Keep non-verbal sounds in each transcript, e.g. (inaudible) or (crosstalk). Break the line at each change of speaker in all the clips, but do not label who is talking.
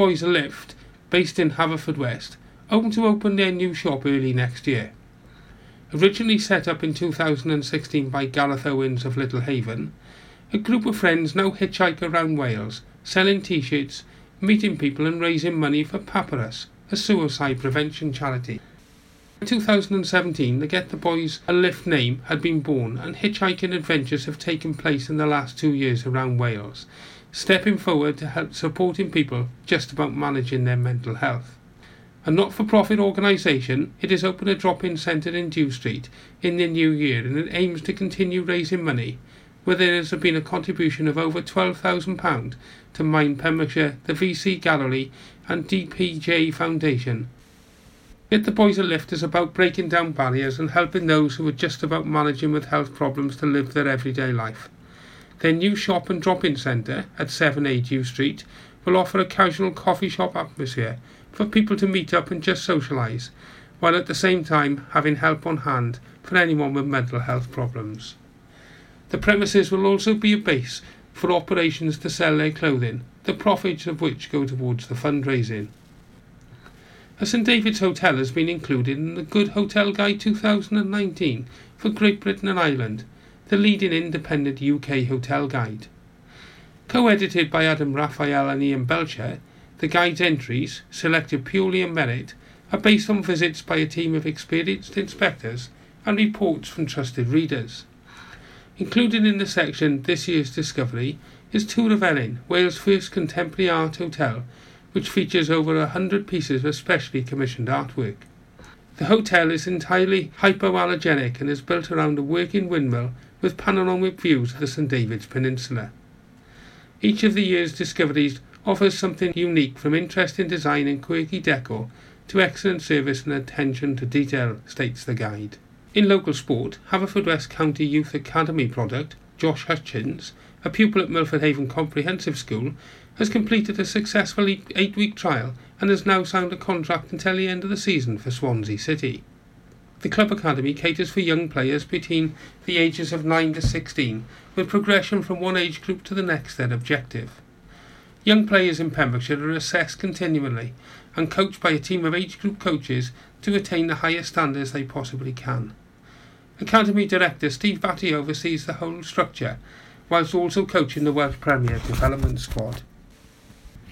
Boys Lift, based in Haverfordwest, hoping to open their new shop early next year. Originally set up in 2016 by Gareth Owens of Little Haven, a group of friends now hitchhike around Wales, selling t-shirts, meeting people and raising money for Papyrus, a suicide prevention charity. In 2017, the Get the Boys a Lift name had been born and hitchhiking adventures have taken place in the last two years around Wales, stepping forward to help supporting people just about managing their mental health. A not for profit organisation, it has opened a drop in centre in Dew Street in the new year and it aims to continue raising money, where there has been a contribution of over £12,000 to Mind Pembrokeshire, the VC Gallery, and DPJ Foundation. Get the Boys a Lift is about breaking down barriers and helping those who are just about managing with health problems to live their everyday life. Their new shop and drop in centre at 7A Dew Street will offer a casual coffee shop atmosphere for people to meet up and just socialise, while at the same time having help on hand for anyone with mental health problems. The premises will also be a base for operations to sell their clothing, the profits of which go towards the fundraising. A St David's Hotel has been included in the Good Hotel Guide 2019 for Great Britain and Ireland, the leading independent UK hotel guide. Co-edited by Adam Raphael and Ian Belcher, the guide's entries, selected purely on merit, are based on visits by a team of experienced inspectors and reports from trusted readers. Included in the section This Year's Discovery is Tour of Wales' first contemporary art hotel, which features over a hundred pieces of specially commissioned artwork. The hotel is entirely hypoallergenic and is built around a working windmill with panoramic views of the St David's Peninsula. Each of the year's discoveries offers something unique from interesting design and quirky decor to excellent service and attention to detail, states the guide. In local sport, Haverfordwest County Youth Academy product, Josh Hutchins, a pupil at Milford Haven Comprehensive School, has completed a successful eight week trial and has now signed a contract until the end of the season for Swansea City. The club academy caters for young players between the ages of 9 to 16, with progression from one age group to the next their objective. Young players in Pembrokeshire are assessed continually and coached by a team of age group coaches to attain the highest standards they possibly can. Academy Director Steve Batty oversees the whole structure, whilst also coaching the Welsh Premier development squad.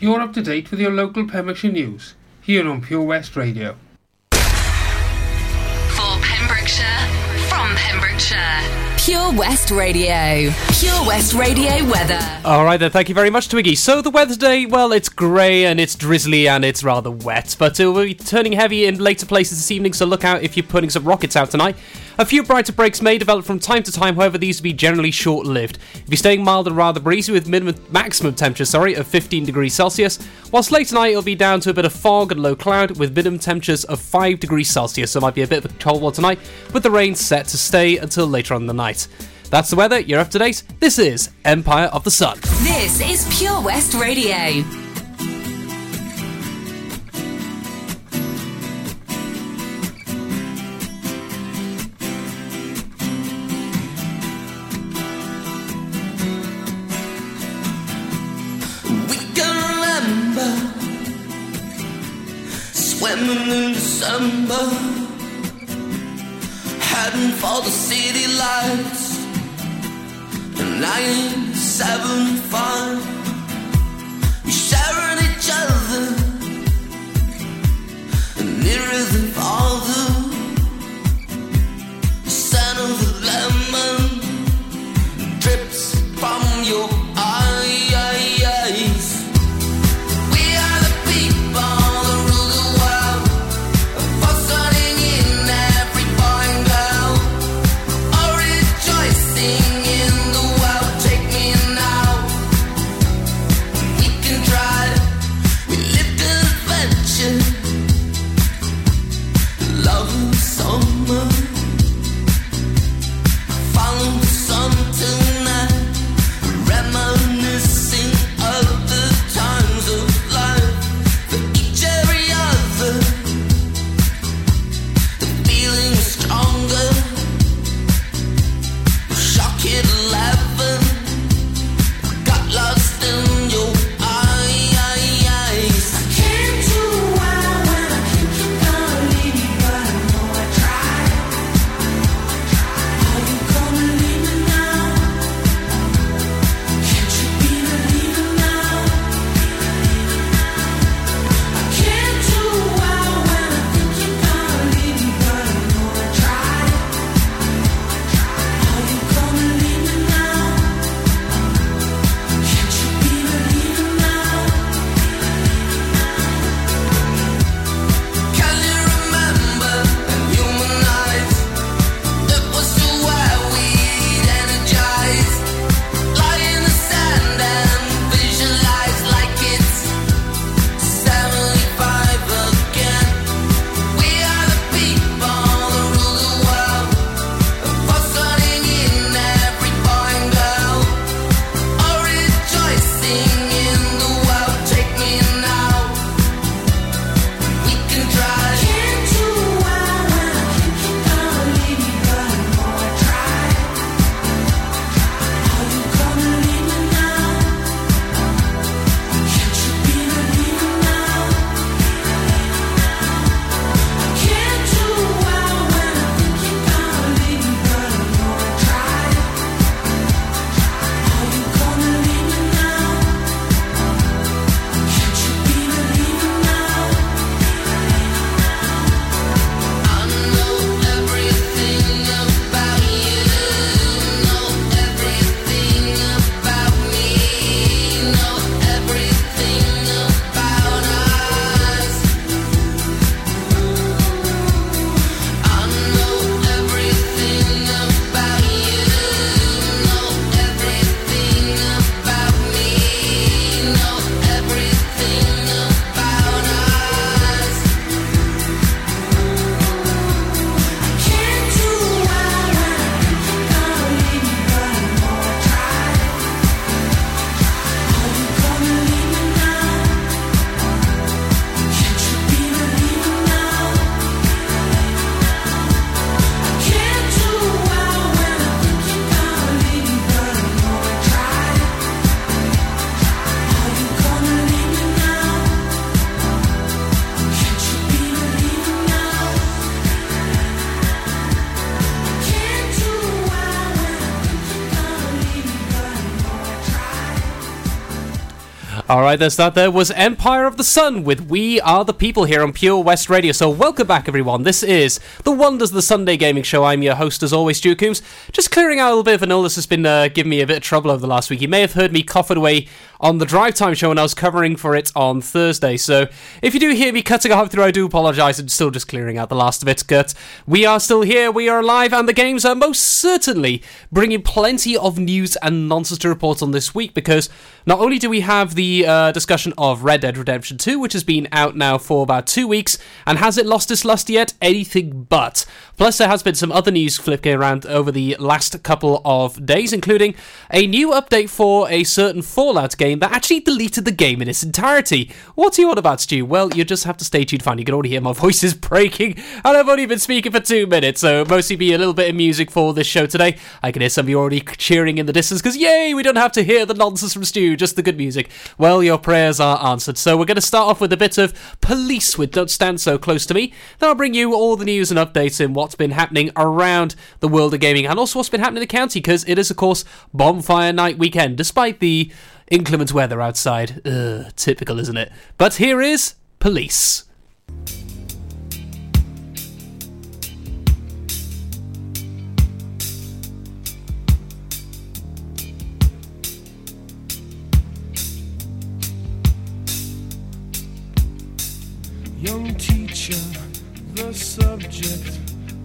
You're up to date with your local Pembrokeshire news here on Pure West Radio.
Pure West Radio. Pure West Radio weather.
All right, then. Thank you very much, Twiggy. So the weather today, well, it's grey and it's drizzly and it's rather wet, but uh, it will be turning heavy in later places this evening. So look out if you're putting some rockets out tonight. A few brighter breaks may develop from time to time, however, these will be generally short lived. If you're staying mild and rather breezy with minimum maximum temperature, sorry, of 15 degrees Celsius, whilst late tonight it'll be down to a bit of fog and low cloud with minimum temperatures of 5 degrees Celsius, so it might be a bit of a cold one tonight, with the rain set to stay until later on the night. That's the weather, you're up to date. This is Empire of the Sun.
This is Pure West Radio.
Swimming in December, heading for the city lights. Seven, five, we sharing each other, nearer than farther. The scent of the lemon All
right, there's that. There was Empire of the Sun with We Are the People here on Pure West Radio. So, welcome back, everyone. This is the Wonders of the Sunday Gaming Show. I'm your host, as always, Stu Coombs. Just clearing out a little bit of an illness has been uh, giving me a bit of trouble over the last week. You may have heard me coughing away on the Drive Time show when I was covering for it on Thursday. So, if you do hear me cutting a half through, I do apologise. I'm still just clearing out the last of it. But we are still here, we are alive, and the games are most certainly bringing plenty of news and nonsense to report on this week because not only do we have the uh, discussion of Red Dead Redemption 2, which has been out now for about two weeks, and has it lost its lust yet? Anything but. Plus, there has been some other news flipping around over the last couple of days, including a new update for a certain Fallout game that actually deleted the game in its entirety. What are you on about, Stu? Well, you just have to stay tuned, fine. You can already hear my (laughs) voice is breaking, and I've only been speaking for two minutes, so mostly be a little bit of music for this show today. I can hear some of you already cheering in the distance because, yay, we don't have to hear the nonsense from Stu, just the good music. Well, your prayers are answered. So we're going to start off with a bit of police with Don't Stand So Close to Me. Then I'll bring you all the news and updates in what's been happening around the world of gaming and also what's been happening in the county because it is, of course, Bonfire Night weekend, despite the inclement weather outside. Ugh, typical, isn't it? But here is police.
Young teacher, the subject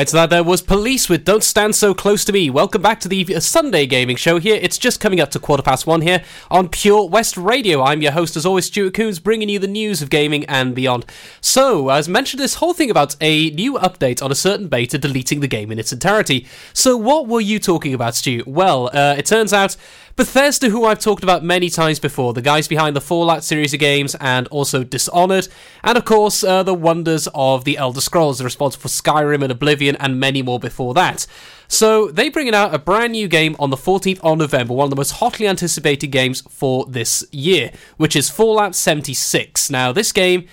Right, so that there was Police with Don't Stand So Close to Me. Welcome back to the Sunday Gaming Show here. It's just coming up to quarter past one here on Pure West Radio. I'm your host, as always, Stewart Coons, bringing you the news of gaming and beyond. So, as mentioned, this whole thing about a new update on a certain beta deleting the game in its entirety. So, what were you talking about, Stu? Well, uh, it turns out Bethesda, who I've talked about many times before, the guys behind the Fallout series of games and also Dishonored, and of course, uh, the wonders of the Elder Scrolls, responsible for Skyrim and Oblivion and many more before that. So they bringing out a brand new game on the 14th of November, one of the most hotly anticipated games for this year, which is Fallout 76. Now, this game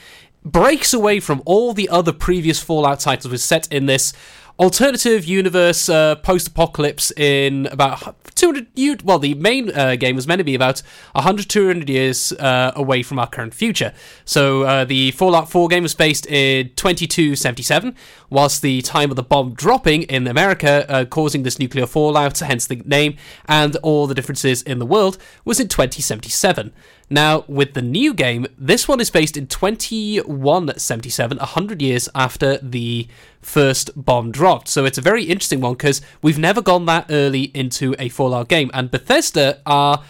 breaks away from all the other previous Fallout titles, was set in this alternative universe uh, post-apocalypse in about 200 years well the main uh, game was meant to be about 100 200 years uh, away from our current future so uh, the fallout 4 game was based in 2277 whilst the time of the bomb dropping in america uh, causing this nuclear fallout hence the name and all the differences in the world was in 2077 now, with the new game, this one is based in 2177, 100 years after the first bomb dropped. So it's a very interesting one because we've never gone that early into a Fallout game. And Bethesda are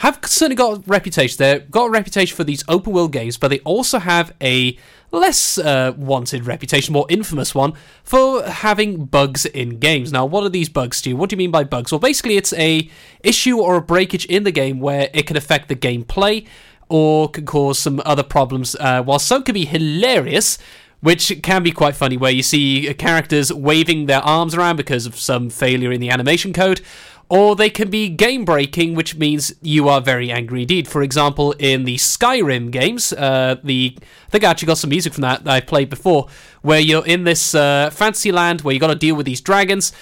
have certainly got a reputation. They've got a reputation for these open world games, but they also have a less uh, wanted reputation, more infamous one, for having bugs in games. Now, what are these bugs, Stu? What do you mean by bugs? Well, basically, it's a issue or a breakage in the game where it can affect the gameplay or can cause some other problems. Uh, while some can be hilarious, which can be quite funny, where you see characters waving their arms around because of some failure in the animation code, or they can be game breaking, which means you are very angry indeed. For example, in the Skyrim games, uh, the I think I actually got some music from that that I played before, where you're in this uh, fancy land where you got to deal with these dragons.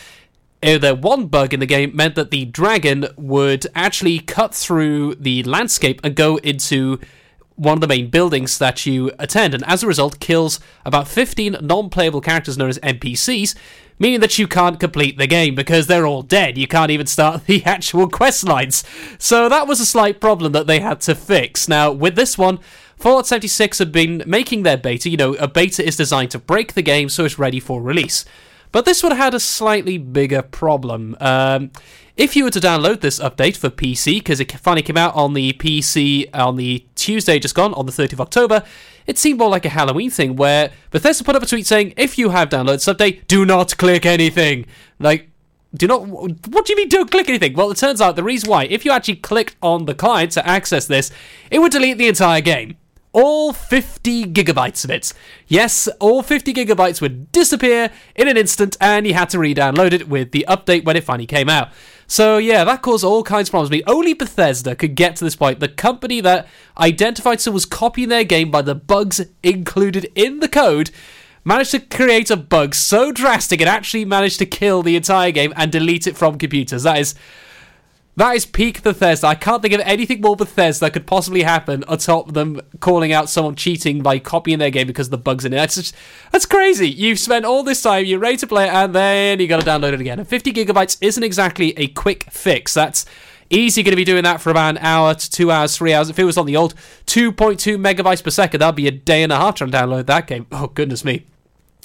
Uh, the one bug in the game meant that the dragon would actually cut through the landscape and go into one of the main buildings that you attend, and as a result, kills about 15 non playable characters known as NPCs, meaning that you can't complete the game because they're all dead. You can't even start (laughs) the actual quest lines. So that was a slight problem that they had to fix. Now, with this one, Fallout 76 have been making their beta. You know, a beta is designed to break the game so it's ready for release. But this would have had a slightly bigger problem. Um, if you were to download this update for PC, because it finally came out on the PC on the Tuesday just gone, on the 30th of October, it seemed more like a Halloween thing where Bethesda put up a tweet saying, if you have downloaded this update, do not click anything. Like, do not. What do you mean don't click anything? Well, it turns out the reason why, if you actually clicked on the client to access this, it would delete the entire game all 50 gigabytes of it. Yes, all 50 gigabytes would disappear in an instant, and you had to re download it with the update when it finally came out. So, yeah, that caused all kinds of problems. I mean, only Bethesda could get to this point. The company that identified someone was copying their game by the bugs included in the code managed to create a bug so drastic it actually managed to kill the entire game and delete it from computers. That is that is peak Bethesda. I can't think of anything more Bethesda that could possibly happen atop them calling out someone cheating by copying their game because the bugs in it. That's just, that's crazy. You've spent all this time, you're ready to play it, and then you got to download it again. And 50 gigabytes isn't exactly a quick fix. That's easy going to be doing that for about an hour to two hours, three hours. If it was on the old 2.2 megabytes per second, that'd be a day and a half trying to download that game. Oh goodness me.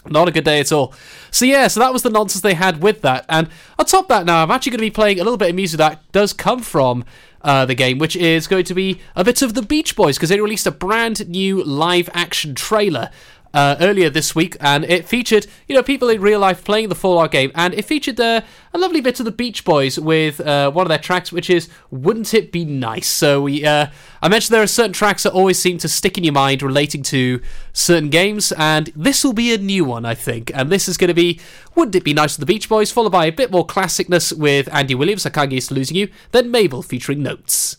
Not a good day at all. So yeah, so that was the nonsense they had with that. And on top of that now, I'm actually going to be playing a little bit of music that does come from uh, the game, which is going to be a bit of the Beach Boys, because they released a brand new live action trailer uh, earlier this week, and it featured, you know, people in real life playing the Fallout game, and it featured uh, a lovely bit of the Beach Boys with uh, one of their tracks, which is "Wouldn't It Be Nice." So we, uh, I mentioned there are certain tracks that always seem to stick in your mind relating to certain games, and this will be a new one, I think, and this is going to be "Wouldn't It Be Nice" with the Beach Boys, followed by a bit more classicness with Andy Williams, I Can't Get Used to Losing You, then Mabel featuring Not3s.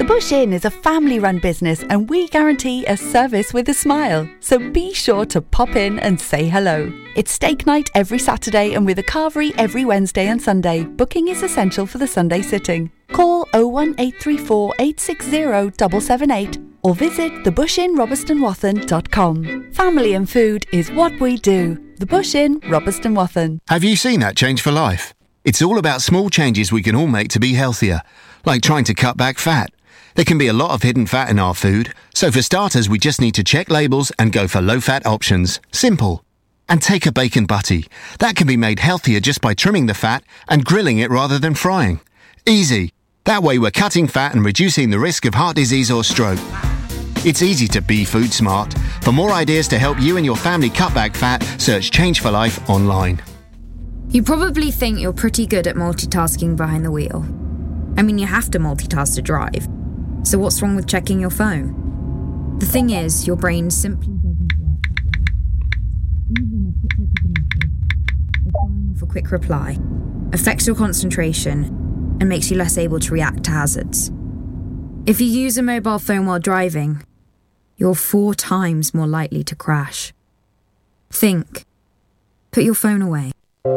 The Bush Inn is a family run business and we guarantee a service with a smile. So be sure to pop in and say hello. It's steak night every Saturday and with a carvery every Wednesday and Sunday. Booking is essential for the Sunday sitting. Call 01834 860 778 or visit thebushinrobertsonwathen.com. Family and food is what we do. The Bush Inn, Robeston Wathen.
Have you seen that change for life? It's all about small changes we can all make to be healthier, like trying to cut back fat. There can be a lot of hidden fat in our food, so for starters, we just need to check labels and go for low fat options. Simple. And take a bacon butty. That can be made healthier just by trimming the fat and grilling it rather than frying. Easy. That way, we're cutting fat and reducing the risk of heart disease or stroke. It's easy to be food smart. For more ideas to help you and your family cut back fat, search Change for Life online.
You probably think you're pretty good at multitasking behind the wheel. I mean, you have to multitask to drive. So, what's wrong with checking your phone? The thing is, your brain simply doesn't work. Even a quick look at the message, or firing off a quick reply, affects your concentration and makes you less able to react to hazards. If you use a mobile phone while driving, you're four times more likely to crash. Think. Put your phone away.
For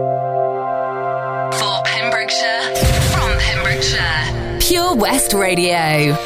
Pembrokeshire, from Pembrokeshire, Pure West Radio.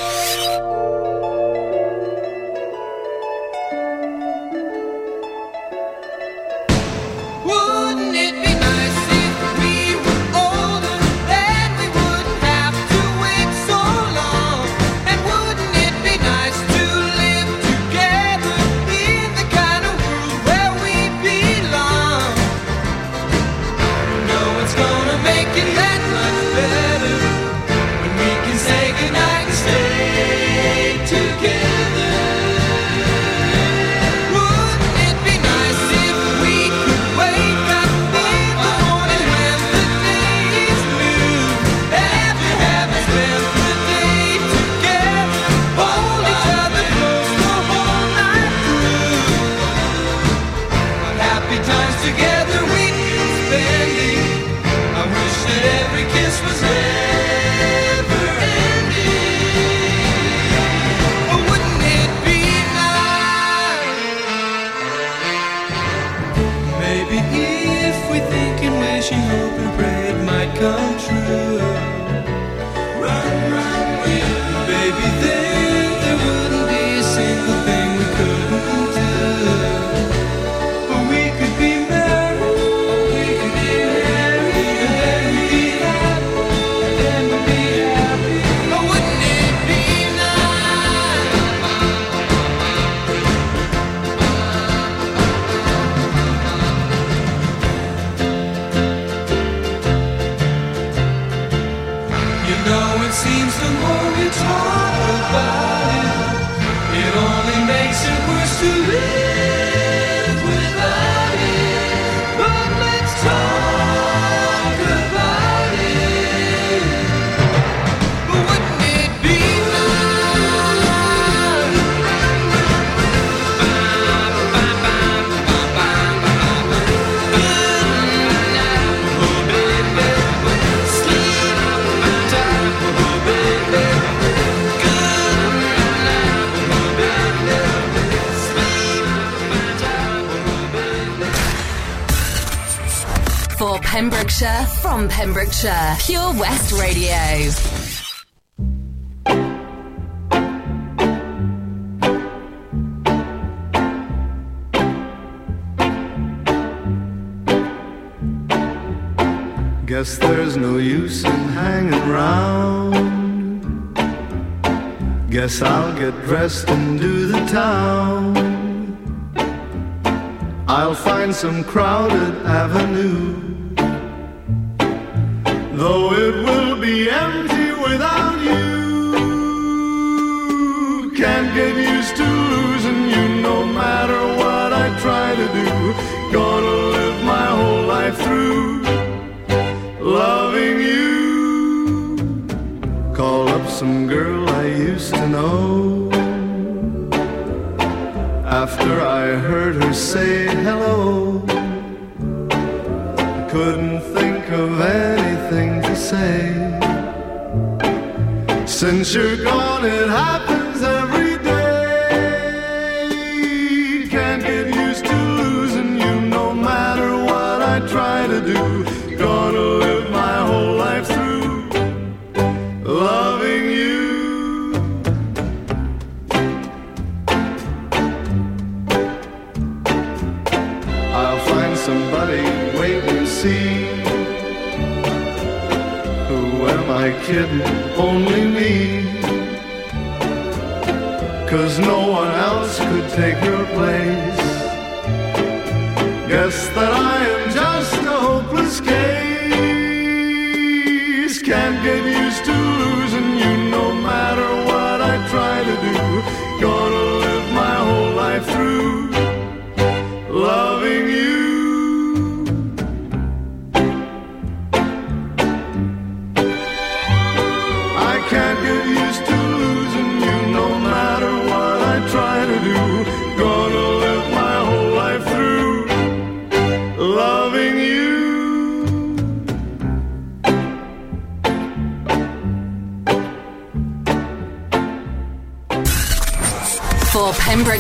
Pembrokeshire, from Pembrokeshire, Pure West Radio.
Guess there's no use in hanging around. Guess I'll get dressed and do the town. I'll find some crowded avenue. Though it will be empty without you. Can't get used to losing you no matter what I try to do. Gonna live my whole life through loving you. Call up some girl I used to know. After I heard her say hello, I couldn't think of anything Since you're gone, it happens I kitten, only me. Cause no one else could take your place. Guess that I am.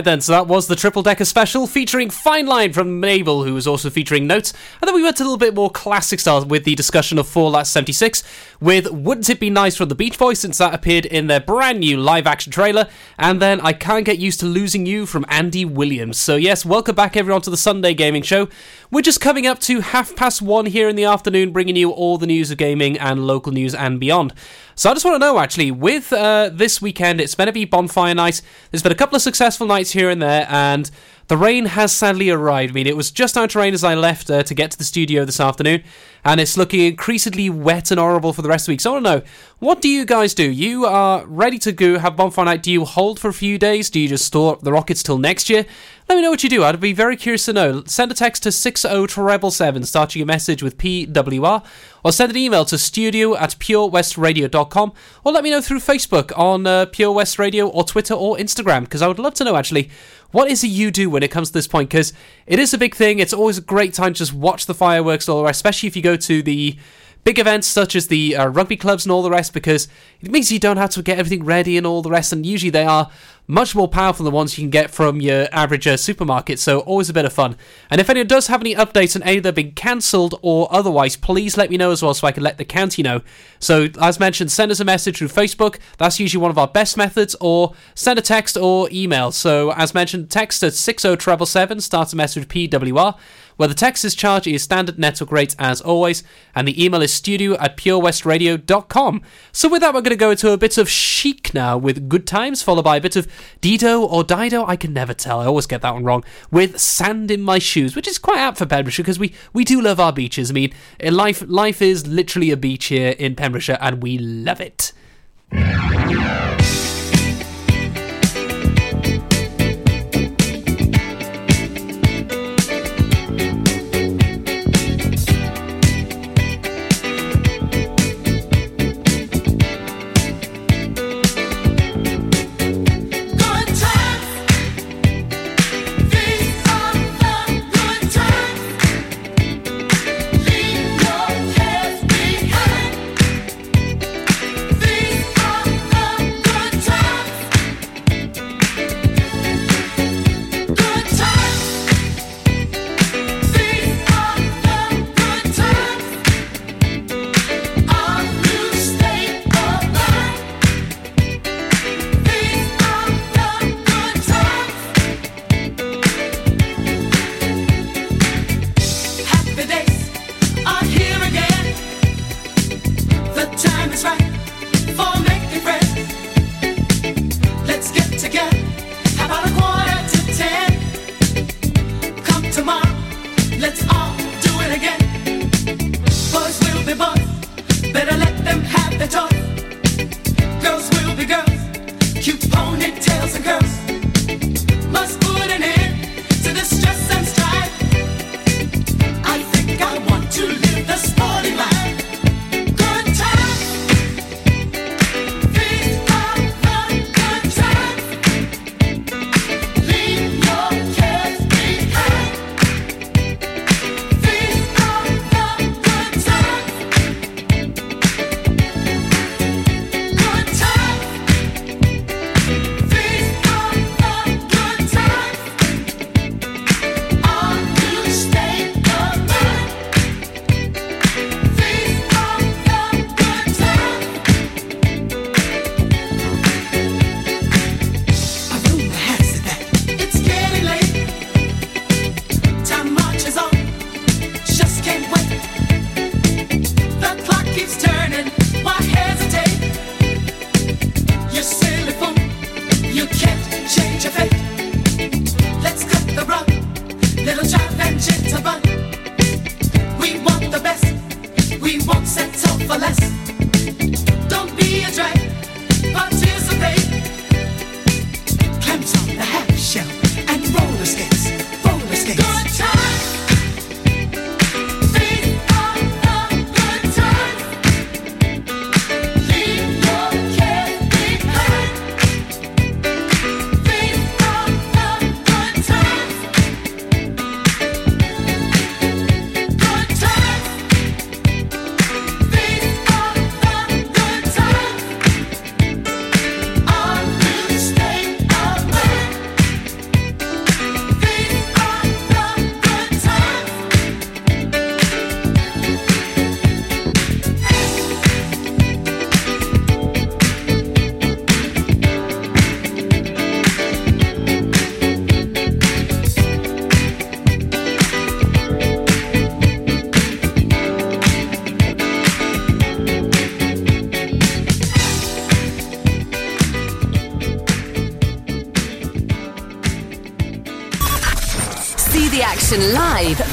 right then, so that was the triple decker special featuring Fine Line from Mabel, who was also featuring Not3s. And then we went a little bit more classic style with the discussion of Fallout 76 with Wouldn't It Be Nice from the Beach Boys, since that appeared in their brand new live action trailer. And then I Can't Get Used to Losing You from Andy Williams. So, yes, welcome back everyone to the Sunday Gaming Show. We're just coming up to half past one here in the afternoon, bringing you all the news of gaming and local news and beyond. So I just want to know, actually, with uh, this weekend, it's going to be bonfire night. There's been a couple of successful nights here and there, and the rain has sadly arrived. I mean, it was just starting to rain as I left uh, to get to the studio this afternoon, and it's looking increasingly wet and horrible for the rest of the week. So I want to know, what do you guys do? You are ready to go have bonfire night. Do you hold for a few days? Do you just store up the rockets till next year? Let me know what you do. I'd be very curious to know. Send a text to 60777, starting your message with PWR, or send an email to studio at purewestradio.com, or let me know through Facebook on uh, Pure West Radio or Twitter or Instagram, because I would love to know actually what is it you do when it comes to this point? Because it is a big thing. It's always a great time to just watch the fireworks, all the especially if you go to the big events such as the uh, rugby clubs and all the rest, because it means you don't have to get everything ready and all the rest. And usually they are much more powerful than the ones you can get from your average uh, supermarket. So always a bit of fun. And if anyone does have any updates on have been cancelled or otherwise, please let me know as well, so I can let the county know. So as mentioned, send us a message through Facebook. That's usually one of our best methods, or send a text or email. So as mentioned, text at 60777, start a message with PWR where the text is charged is standard network rates as always, and the email is studio at purewestradio.com. So with that, we're going to go into a bit of chic now with Good Times, followed by a bit of Dido or Dido, I can never tell, I always get that one wrong, with Sand in My Shoes, which is quite apt for Pembrokeshire because we, we do love our beaches. I mean, eh, life, life is literally a beach here in Pembrokeshire, and we love it.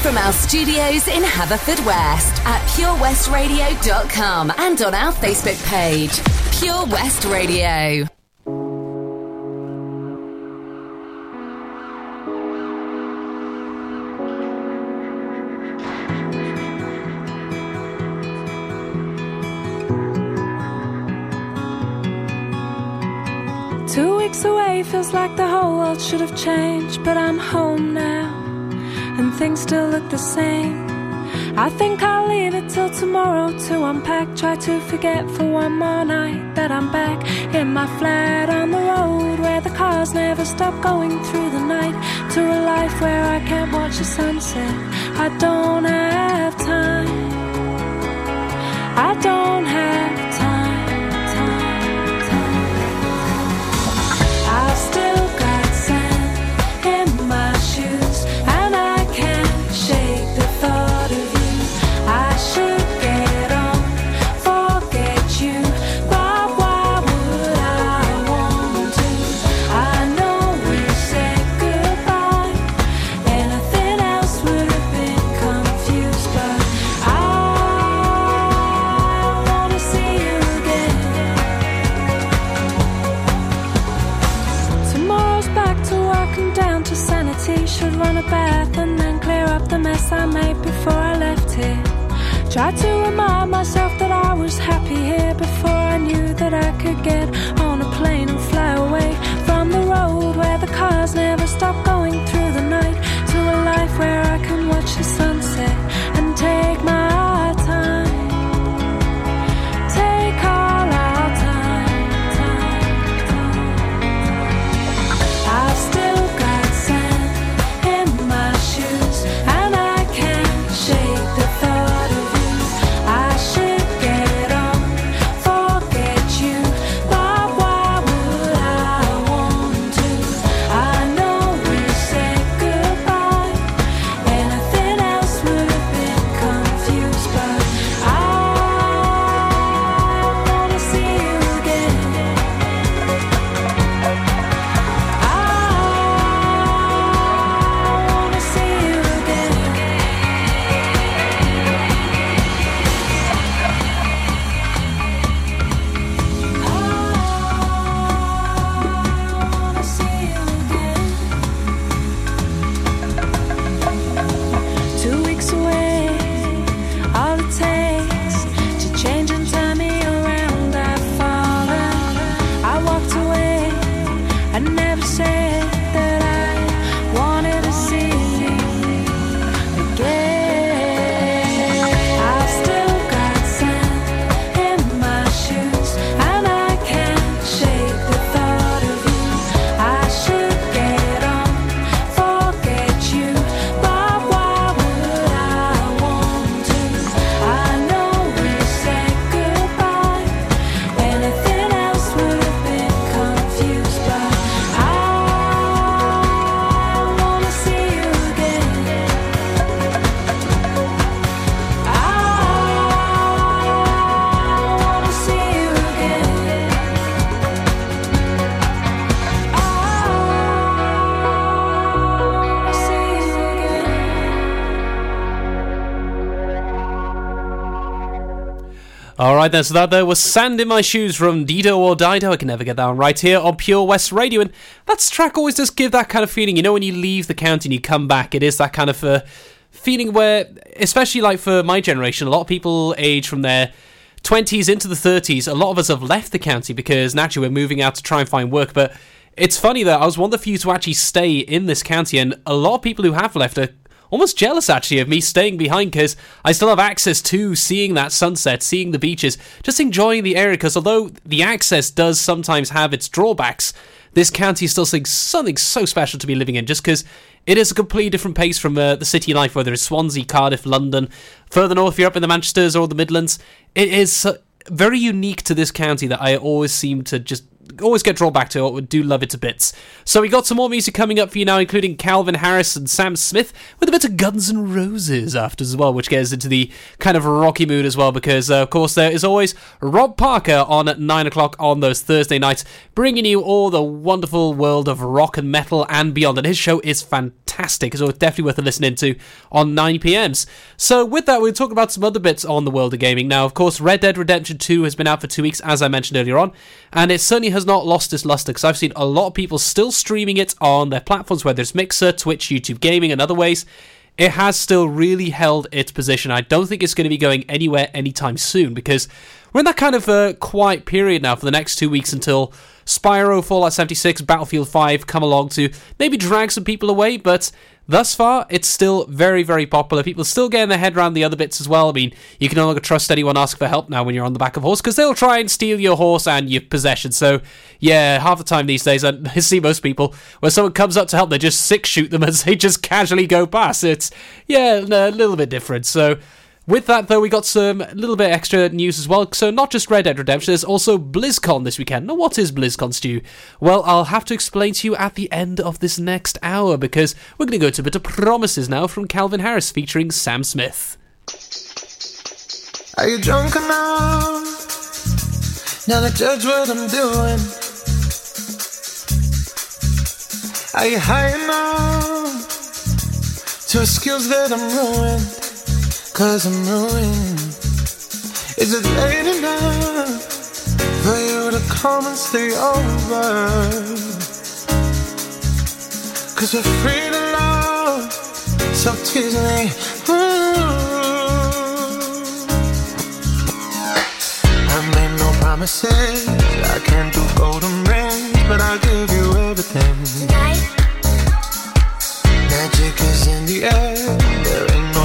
From our studios in Haverfordwest at purewestradio.com and on our Facebook page, Pure West Radio.
Two weeks away feels like the whole world should have changed, but I'm home now, things still look the same. I think I'll leave it till tomorrow to unpack. Try to forget for one more night that I'm back in my flat on the road where the cars never stop going through the night. To a life where I can't watch the sunset. I don't have time. I don't have
right. So that there was "Sand in My Shoes" from Dido or Dido. I can never get that one right here on Pure West Radio, and that track always does give that kind of feeling. You know, when you leave the county and you come back, it is that kind of uh, feeling where, especially like for my generation, a lot of people age from their 20s into the 30s. A lot of us have left the county because naturally we're moving out to try and find work, but. It's funny that I was one of the few to actually stay in this county, and a lot of people who have left are almost jealous actually of me staying behind because I still have access to seeing that sunset, seeing the beaches, just enjoying the area. Because although the access does sometimes have its drawbacks, this county still seems something so special to be living in just because it is a completely different pace from uh, the city life, whether it's Swansea, Cardiff, London, further north, you're up in the Manchesters or the Midlands. It is uh, very unique to this county that I always seem to just always get drawn back to. I do love it to bits. So we got some more music coming up for you now, including Calvin Harris and Sam Smith with a bit of Guns N' Roses after as well, which gets into the kind of rocky mood as well. Because uh, of course there is always Rob Parker on at nine o'clock on those Thursday nights, bringing you all the wonderful world of rock and metal and beyond. And his show is fantastic fantastic. So it's definitely worth a listening to on 9 PMs. So with that, we'll talk about some other bits on the world of gaming. Now, of course, Red Dead Redemption 2 has been out for two weeks, as I mentioned earlier on, and it certainly has not lost its luster because I've seen a lot of people still streaming it on their platforms, whether it's Mixer, Twitch, YouTube Gaming, and other ways it has still really held its position. I don't think it's going to be going anywhere anytime soon because we're in that kind of uh, quiet period now for the next two weeks until Spyro, Fallout 76, Battlefield 5 come along to maybe drag some people away, but thus far it's still very, very popular. People still getting their head around the other bits as well. I mean, you can no longer trust anyone ask for help now when you're on the back of a horse because they'll try and steal your horse and your possessions. So, yeah, half the time these days, I (laughs) see most people when someone comes up to help, they just six shoot them (laughs) as they just casually go past. It's, yeah, a little bit different. So, with that, though, we got some little bit extra news as well. So, not just Red Dead Redemption, there's also BlizzCon this weekend. Now, what is BlizzCon, Stu? Well, I'll have to explain to you at the end of this next hour because we're going to go to a bit of promises now from Calvin Harris featuring Sam Smith.
Are you drunk enough now to judge what I'm doing? Are you high enough to skills that I'm ruined? Cause I'm ruined. Is it late enough for you to come and stay over? Cause we're free to love, so tease me. I made no promises. I can't do golden rings, but I'll give you everything. Magic is in the air.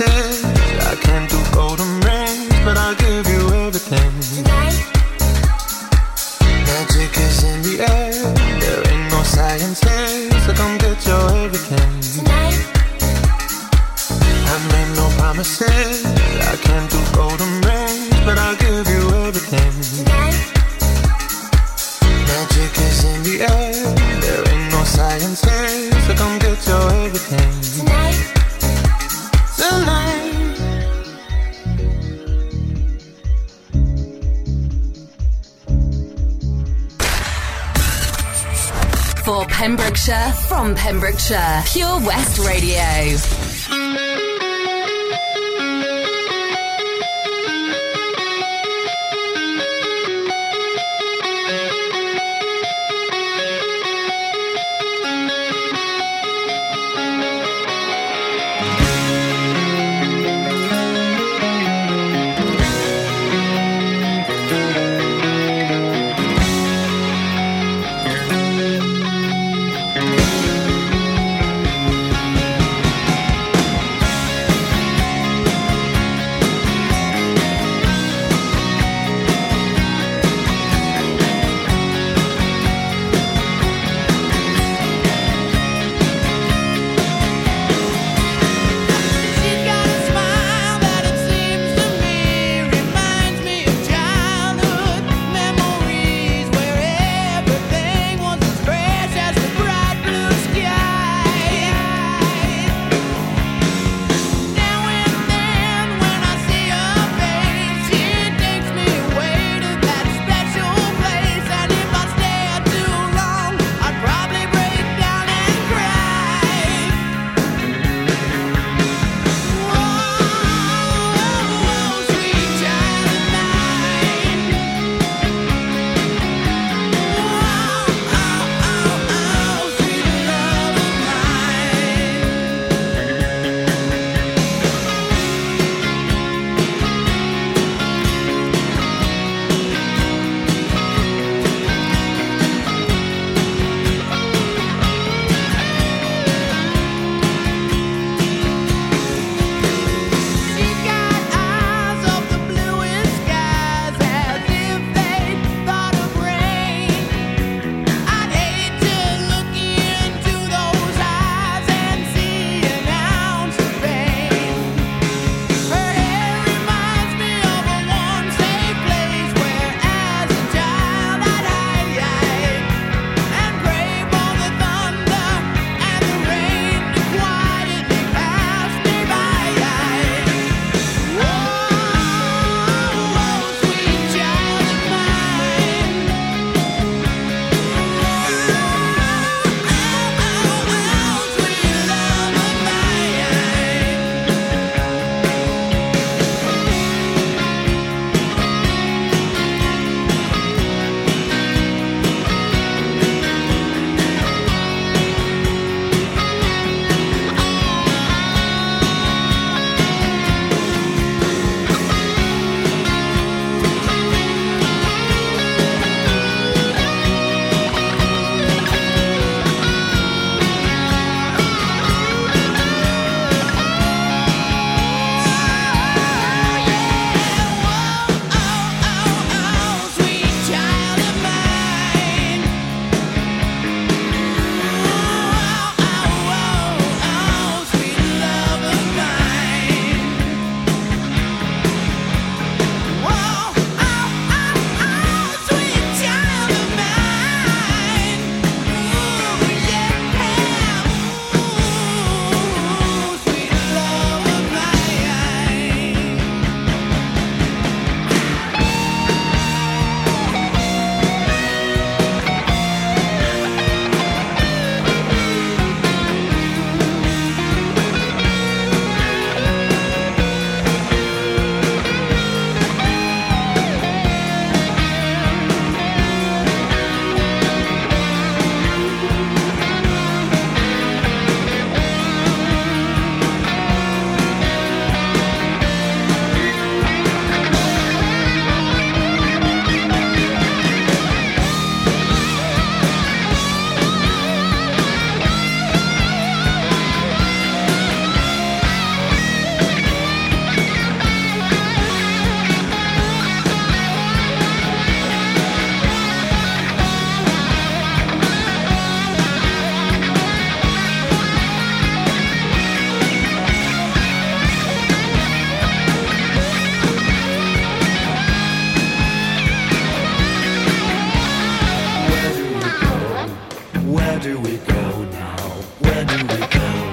no promises. I can't do golden
Pure West Radio.
Where do we go now? Where do we go?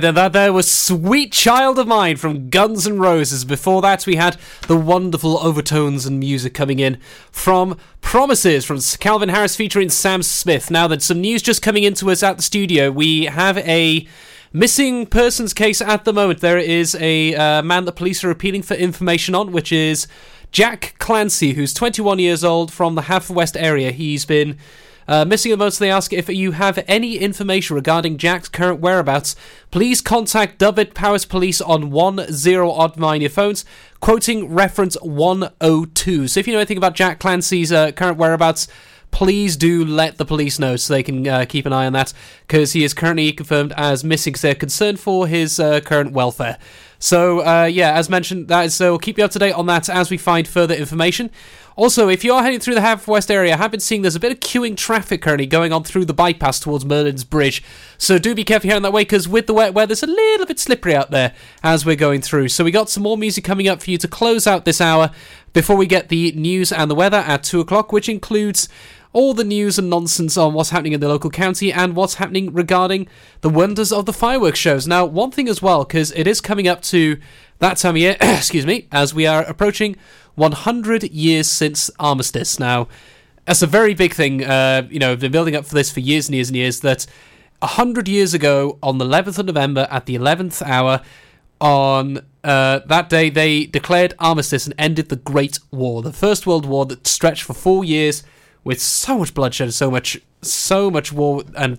That there was "Sweet Child of Mine" from Guns N' Roses. Before that, we had the wonderful overtones and music coming in from "Promises" from Calvin Harris featuring Sam Smith. Now, that some news just coming into us at the studio, we have a missing persons case at the moment. There is a uh, man that police are appealing for information on, which is Jack Clancy, who's 21 years old from the Haverfordwest area. He's been uh, missing the most, they ask if you have any information regarding Jack's current whereabouts. Please contact Dyfed Powys Police on 10 odd nine your phones, quoting reference 102. So if you know anything about Jack Clancy's uh, current whereabouts, please do let the police know so they can uh, keep an eye on that because he is currently confirmed as missing. So they're concerned for his uh, current welfare. So uh, yeah, as mentioned, that is so. We'll keep you up to date on that as we find further information. Also, if you are heading through the Haverfordwest area, I have been seeing there's a bit of queuing traffic currently going on through the bypass towards Merlin's Bridge. So do be careful here on that way because with the wet weather, it's a little bit slippery out there as we're going through. So we got some more music coming up for you to close out this hour before we get the news and the weather at two o'clock, which includes all the news and nonsense on what's happening in the local county and what's happening regarding the wonders of the fireworks shows. Now, one thing as well, because it is coming up to that time of year, (coughs) excuse me, as we are approaching 100 years since Armistice. Now, that's a very big thing. Uh, you know, I've been building up for this for years and years and years. That 100 years ago, on the 11th of November, at the 11th hour, on uh, that day, they declared armistice and ended the Great War, the First World War that stretched for four years with so much bloodshed, so much, so much war, and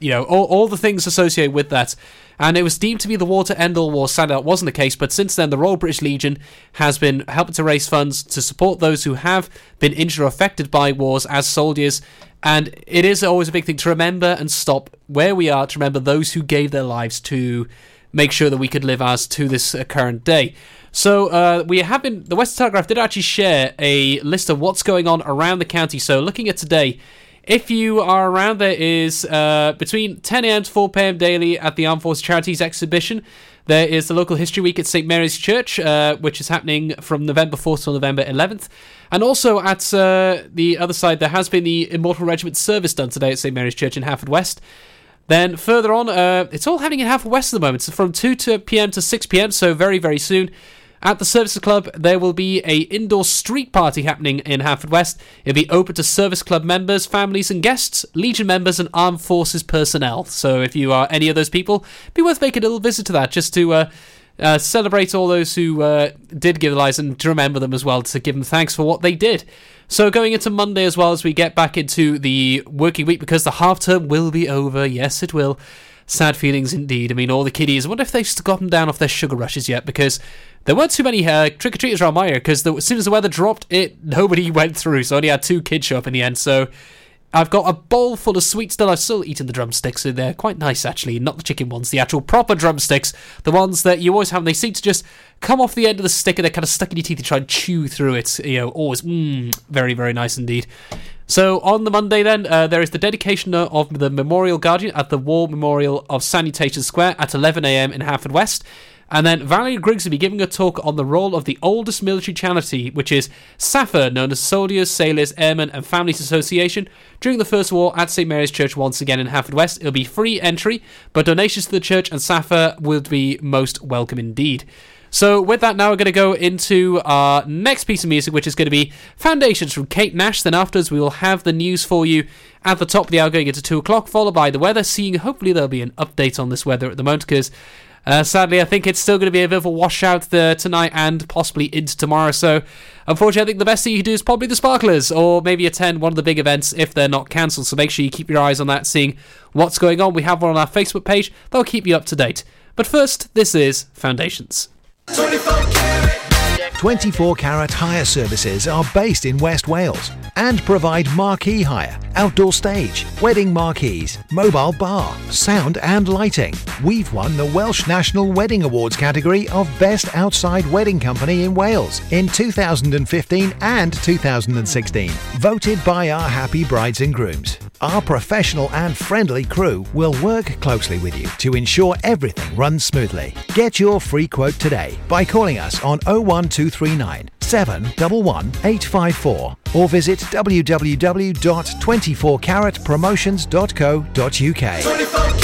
you know all, all the things associated with that. And it was deemed to be the war to end all wars. Sadly, that wasn't the case. But since then, the Royal British Legion has been helping to raise funds to support those who have been injured or affected by wars as soldiers. And it is always a big thing to remember and stop where we are to remember those who gave their lives to make sure that we could live as to this uh, current day. So uh, we have been. The Western Telegraph did actually share a list of what's going on around the county. So looking at today, if you are around, there is uh, between 10 a.m. to 4 p.m. daily at the Armed Forces Charities exhibition. There is the local History Week at St Mary's Church, uh, which is happening from November 4th till November 11th. And also at uh, the other side, there has been the Immortal Regiment service done today at St Mary's Church in Haverfordwest. Then further on, uh, it's all happening in Haverfordwest at the moment. From 2 to p.m. to 6 p.m., so very, very soon. At the Services Club, there will be a indoor street party happening in Haverfordwest. It'll be open to Service Club members, families, and guests, Legion members, and Armed Forces personnel. So if you are any of those people, be worth making a little visit to that just to uh, uh, celebrate all those who uh, did give their lives and to remember them as well, to give them thanks for what they did. So going into Monday as well as we get back into the working week because the half term will be over. Yes, it will. Sad feelings indeed. I mean, all the kiddies. I wonder if they've gotten down off their sugar rushes yet because there weren't too many uh, trick or treaters around my area because as soon as the weather dropped, it (laughs) nobody went through. So I only had two kids show up in the end. So I've got a bowl full of sweets still. I've still eaten the drumsticks. They're quite nice actually, not the chicken ones, the actual proper drumsticks, the ones that you always have. And they seem to just come off the end of the stick and they're kind of stuck in your teeth. You try and chew through it. You know, always mm, very very nice indeed. So on the Monday, then uh, there is the dedication of the Memorial Guardian at the War Memorial of Salutation Square at 11 a.m. in Haverford West. And then Valerie Griggs will be giving a talk on the role of the oldest military charity, which is SSAFA, known as Soldiers, Sailors, Airmen and Families Association, during the First War at St Mary's Church once again in Haverford West. It'll be free entry, but donations to the church and SSAFA will be most welcome indeed. So, with that, now we're going to go into our next piece of music, which is going to be Foundations from Kate Nash. Then, afterwards, we will have the news for you at the top of the hour going into 2 o'clock, followed by the weather. Seeing hopefully there'll be an update on this weather at the moment because. Uh, sadly, I think it's still going to be a bit of a washout there tonight and possibly into tomorrow. So, unfortunately, I think the best thing you can do is probably the Sparklers or maybe attend one of the big events if they're not cancelled. So, make sure you keep your eyes on that, seeing what's going on. We have one on our Facebook page, that'll keep you up to date. But first, this is Foundations.
24 Carat Hire Services are based in West Wales and provide marquee hire, outdoor stage, wedding marquees, mobile bar, sound and lighting. We've won the Welsh National Wedding Awards category of Best Outside Wedding Company in Wales in 2015 and 2016, voted by our happy brides and grooms. Our professional and friendly crew will work closely with you to ensure everything runs smoothly. Get your free quote today by calling us on oh 01239 711 854 or visit www.24caratpromotions.co.uk.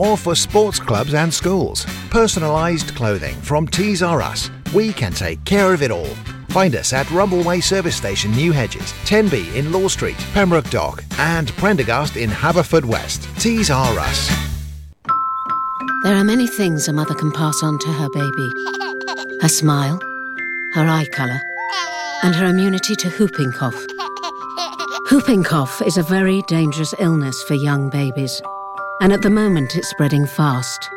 or for sports clubs and schools. Personalised clothing from Tees R Us. We can take care of it all. Find us at Rumbleway Service Station, New Hedges, 10B in Law Street, Pembroke Dock, and Prendergast in Haverfordwest. Tees R Us.
There are many things a mother can pass on to her baby her smile, her eye colour, and her immunity to whooping cough. Whooping cough is a very dangerous illness for young babies, and at the moment it's spreading fast.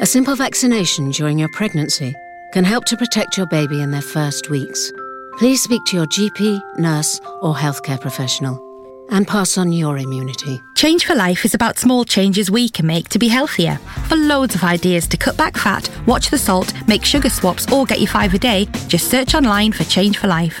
A simple vaccination during your pregnancy can help to protect your baby in their first weeks. Please speak to your GP, nurse, or healthcare professional and pass on your immunity.
Change4Life is about small changes we can make to be healthier. For loads of ideas to cut back fat, watch the salt, make sugar swaps, or get your five a day, just search online for Change4Life.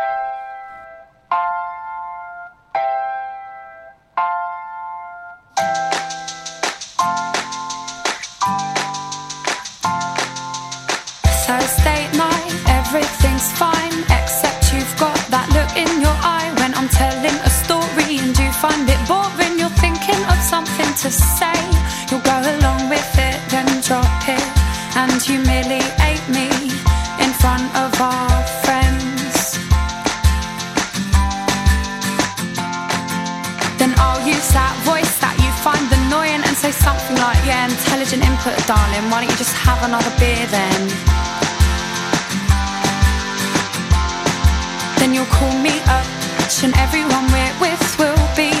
To say, you'll go along with it, then drop it and humiliate me in front of our friends. Then I'll use that voice that you find annoying and say something like, Yeah, intelligent input, darling. Why don't you just have another beer then? Then you'll call me up, and everyone we're with will be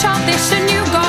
childish and you got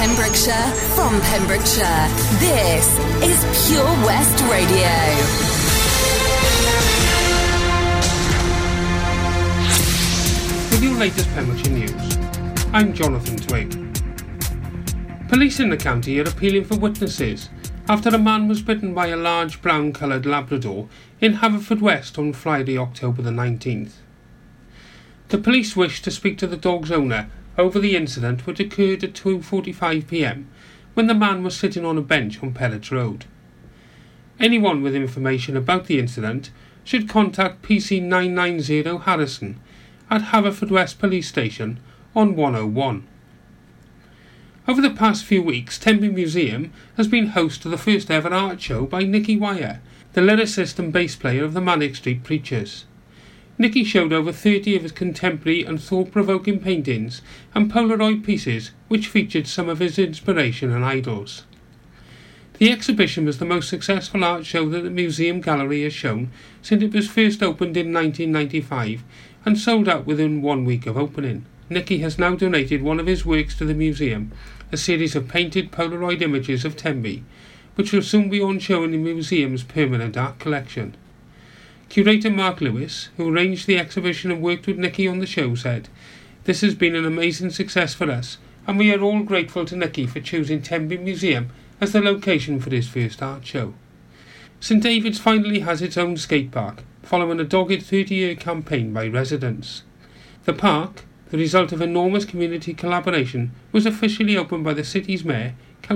Pembrokeshire, from Pembrokeshire, this is Pure West Radio.
With your latest Pembrokeshire news, I'm Jonathan Twig. Police in the county are appealing for witnesses after a man was bitten by a large brown coloured Labrador in Haverfordwest on Friday, October the 19th. The police wish to speak to the dog's owner over the incident which occurred at 2.45pm when the man was sitting on a bench on Pellets Road. Anyone with information about the incident should contact PC 990 Harrison at Haverfordwest Police Station on 101. Over the past few weeks, Tenby Museum has been host to the first ever art show by Nicky Wire, the lyricist and bass player of the Manic Street Preachers. Nicky showed over 30 of his contemporary and thought-provoking paintings and Polaroid pieces which featured some of his inspiration and idols. The exhibition was the most successful art show that the museum gallery has shown since it was first opened in 1995 and sold out within one week of opening. Nicky has now donated one of his works to the museum, a series of painted Polaroid images of Tenby, which will soon be on show in the museum's permanent art collection. Curator Mark Lewis, who arranged the exhibition and worked with Nicky on the show, said, This has been an amazing success for us, and we are all grateful to Nicky for choosing Tenby Museum as the location for his first art show. St David's finally has its own skate park, following a dogged 30 year campaign by residents. The park, the result of enormous community collaboration, was officially opened by the city's mayor,